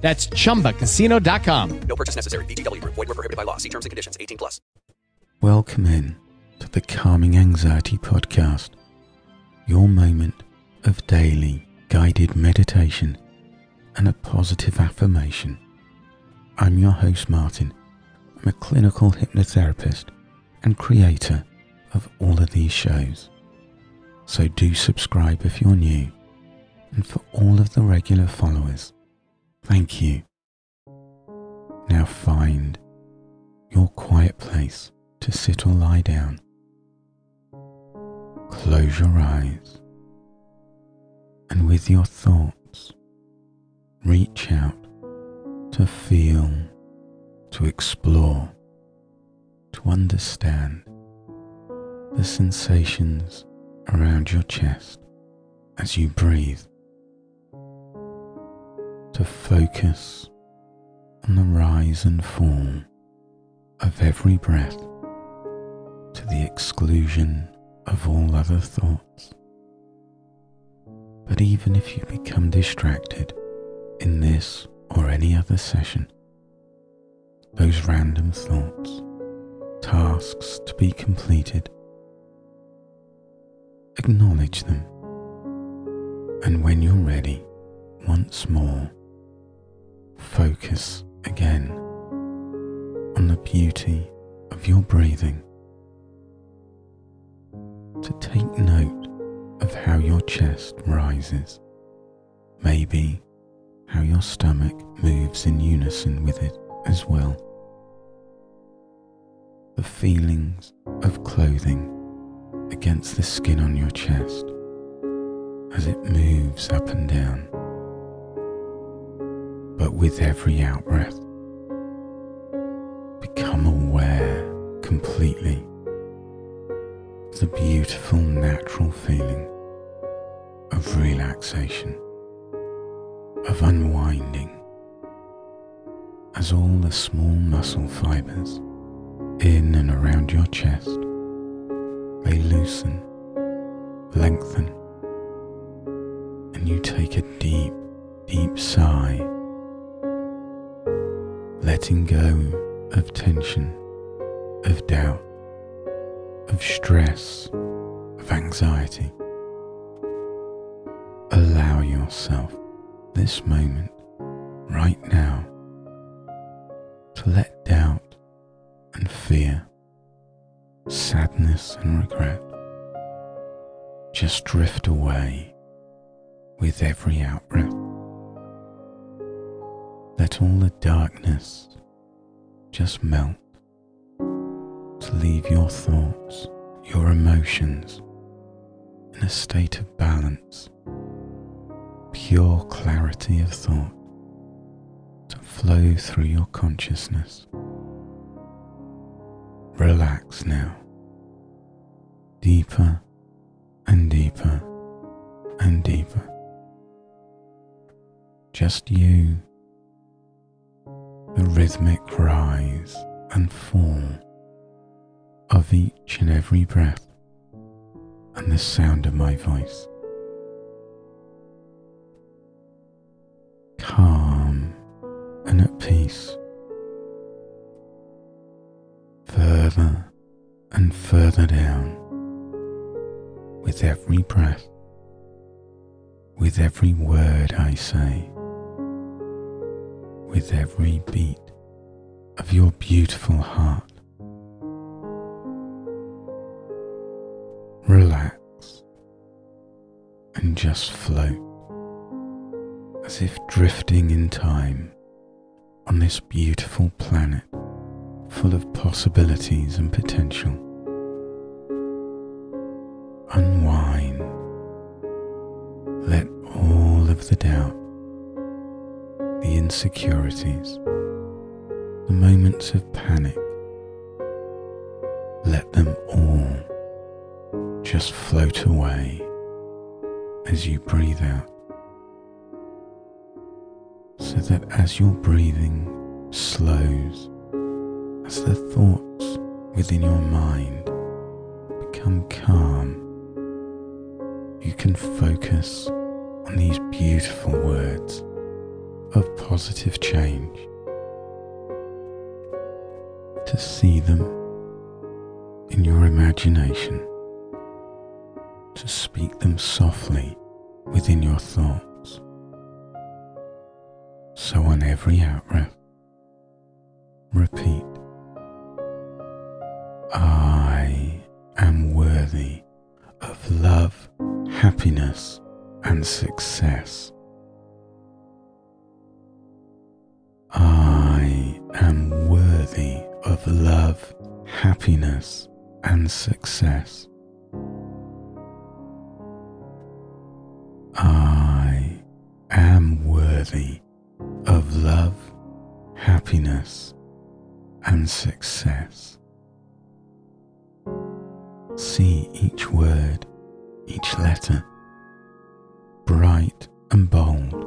That's chumbacasino.com. No purchase necessary. VGW Group. Void were prohibited by law. See terms and conditions. 18 plus. Welcome in to the Calming Anxiety Podcast, your moment of daily guided meditation and a positive affirmation. I'm your host, Martin. I'm a clinical hypnotherapist and creator of all of these shows. So do subscribe if you're new, and for all of the regular followers, thank you. Now find your quiet place to sit or lie down. Close your eyes and with your thoughts, reach out to feel, to explore, to understand the sensations around your chest as you breathe, to focus on the rise and fall of every breath to the exclusion of all other thoughts. But even if you become distracted in this or any other session, those random thoughts, tasks to be completed, acknowledge them. And when you're ready, once more, focus again on the beauty of your breathing. To take note of how your chest rises, maybe how your stomach moves in unison with it as well. The feelings of clothing against the skin on your chest as it moves up and down. With every out breath, become aware completely of the beautiful natural feeling of relaxation, of unwinding, as all the small muscle fibers in and around your chest they loosen, lengthen, and you take a deep, deep sigh, letting go of tension, of doubt, of stress, of anxiety. Allow yourself this moment right now to let doubt and fear sadness and regret just drift away with every out breath. Let all the darkness just melt to leave your thoughts, your emotions in a state of balance, pure clarity of thought to flow through your consciousness. Relax now, deeper and deeper and deeper. Just you, the rhythmic rise and fall of each and every breath, and the sound of my voice. Calm and at peace. Further and further down with every breath, with every word I say, with every beat of your beautiful heart. Relax and just float as if drifting in time on this beautiful planet full of possibilities and potential. Unwind. Let all of the doubt the insecurities, the moments of panic, let them all just float away as you breathe out. So that as your breathing slows, as the thoughts within your mind become calm, you can focus on these beautiful words of positive change. To see them in your imagination, to speak them softly within your thoughts. So on every out breath, repeat I am worthy of love, happiness, and success. Love, happiness, and success. I am worthy of love, happiness, and success. See each word, each letter, bright and bold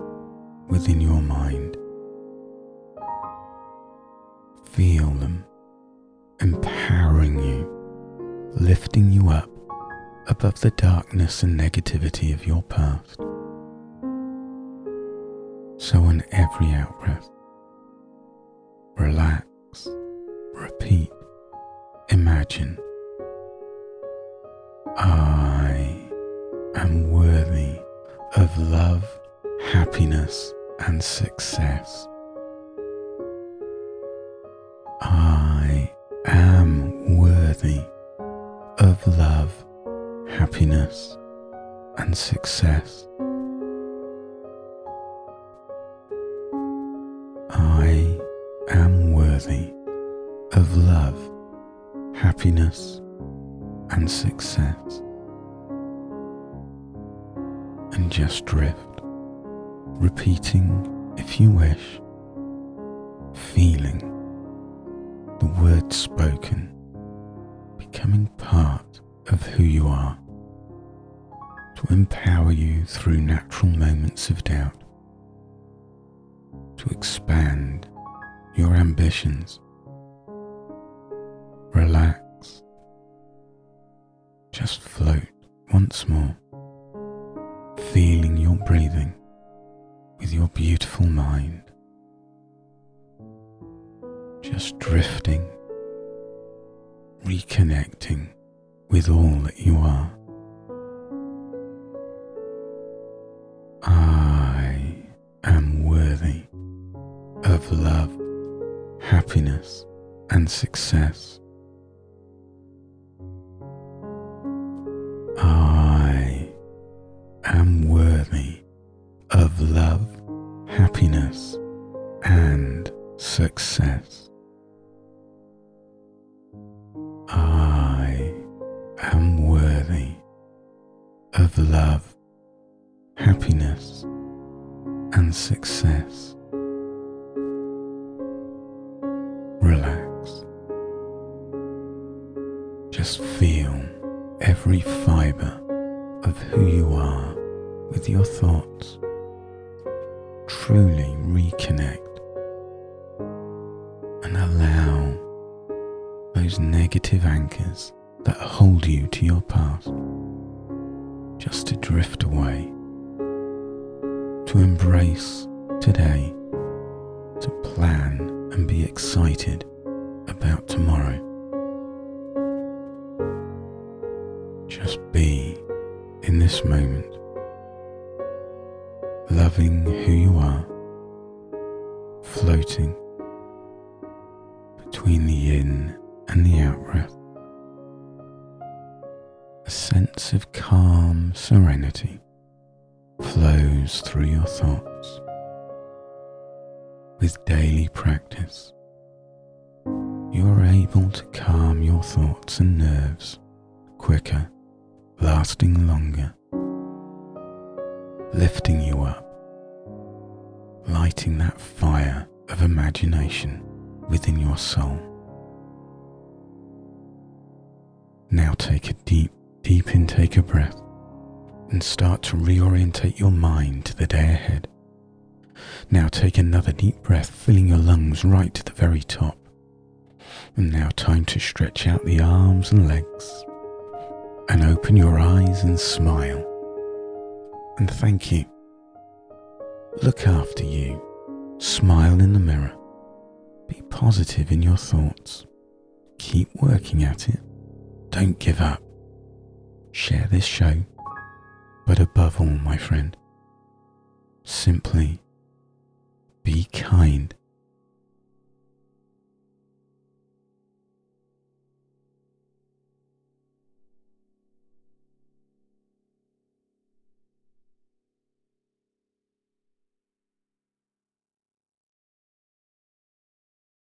within your mind. Feel them empowering you, lifting you up above the darkness and negativity of your past. So, on every outbreath, relax, repeat, imagine. I am worthy of love, happiness, and success. Worthy of love, happiness, and success. I am worthy of love, happiness, and success. And just drift, repeating if you wish, feeling the words spoken, becoming part of who you are, to empower you through natural moments of doubt, to expand your ambitions. Relax. Just float once more, feeling your breathing with your beautiful mind. Just drifting, reconnecting with all that you are. I am worthy of love, happiness, and success. I am worthy of love, happiness, and success. Am worthy of love, happiness, and success. Relax. Just feel every fibre of who you are with your thoughts. Truly reconnect and allow those negative anchors that hold you to your past just to drift away, to embrace today, to plan and be excited about tomorrow. Just be in this moment, loving who you are, floating between the in and the out breath. A sense of calm serenity flows through your thoughts. With daily practice, you are able to calm your thoughts and nerves quicker, lasting longer, lifting you up, lighting that fire of imagination within your soul. Now take a deep, deep intake of breath and start to reorientate your mind to the day ahead. Now take another deep breath, filling your lungs right to the very top. And now time to stretch out the arms and legs and open your eyes and smile. And thank you. Look after you. Smile in the mirror. Be positive in your thoughts. Keep working at it. Don't give up. Share this show. But above all, my friend, simply be kind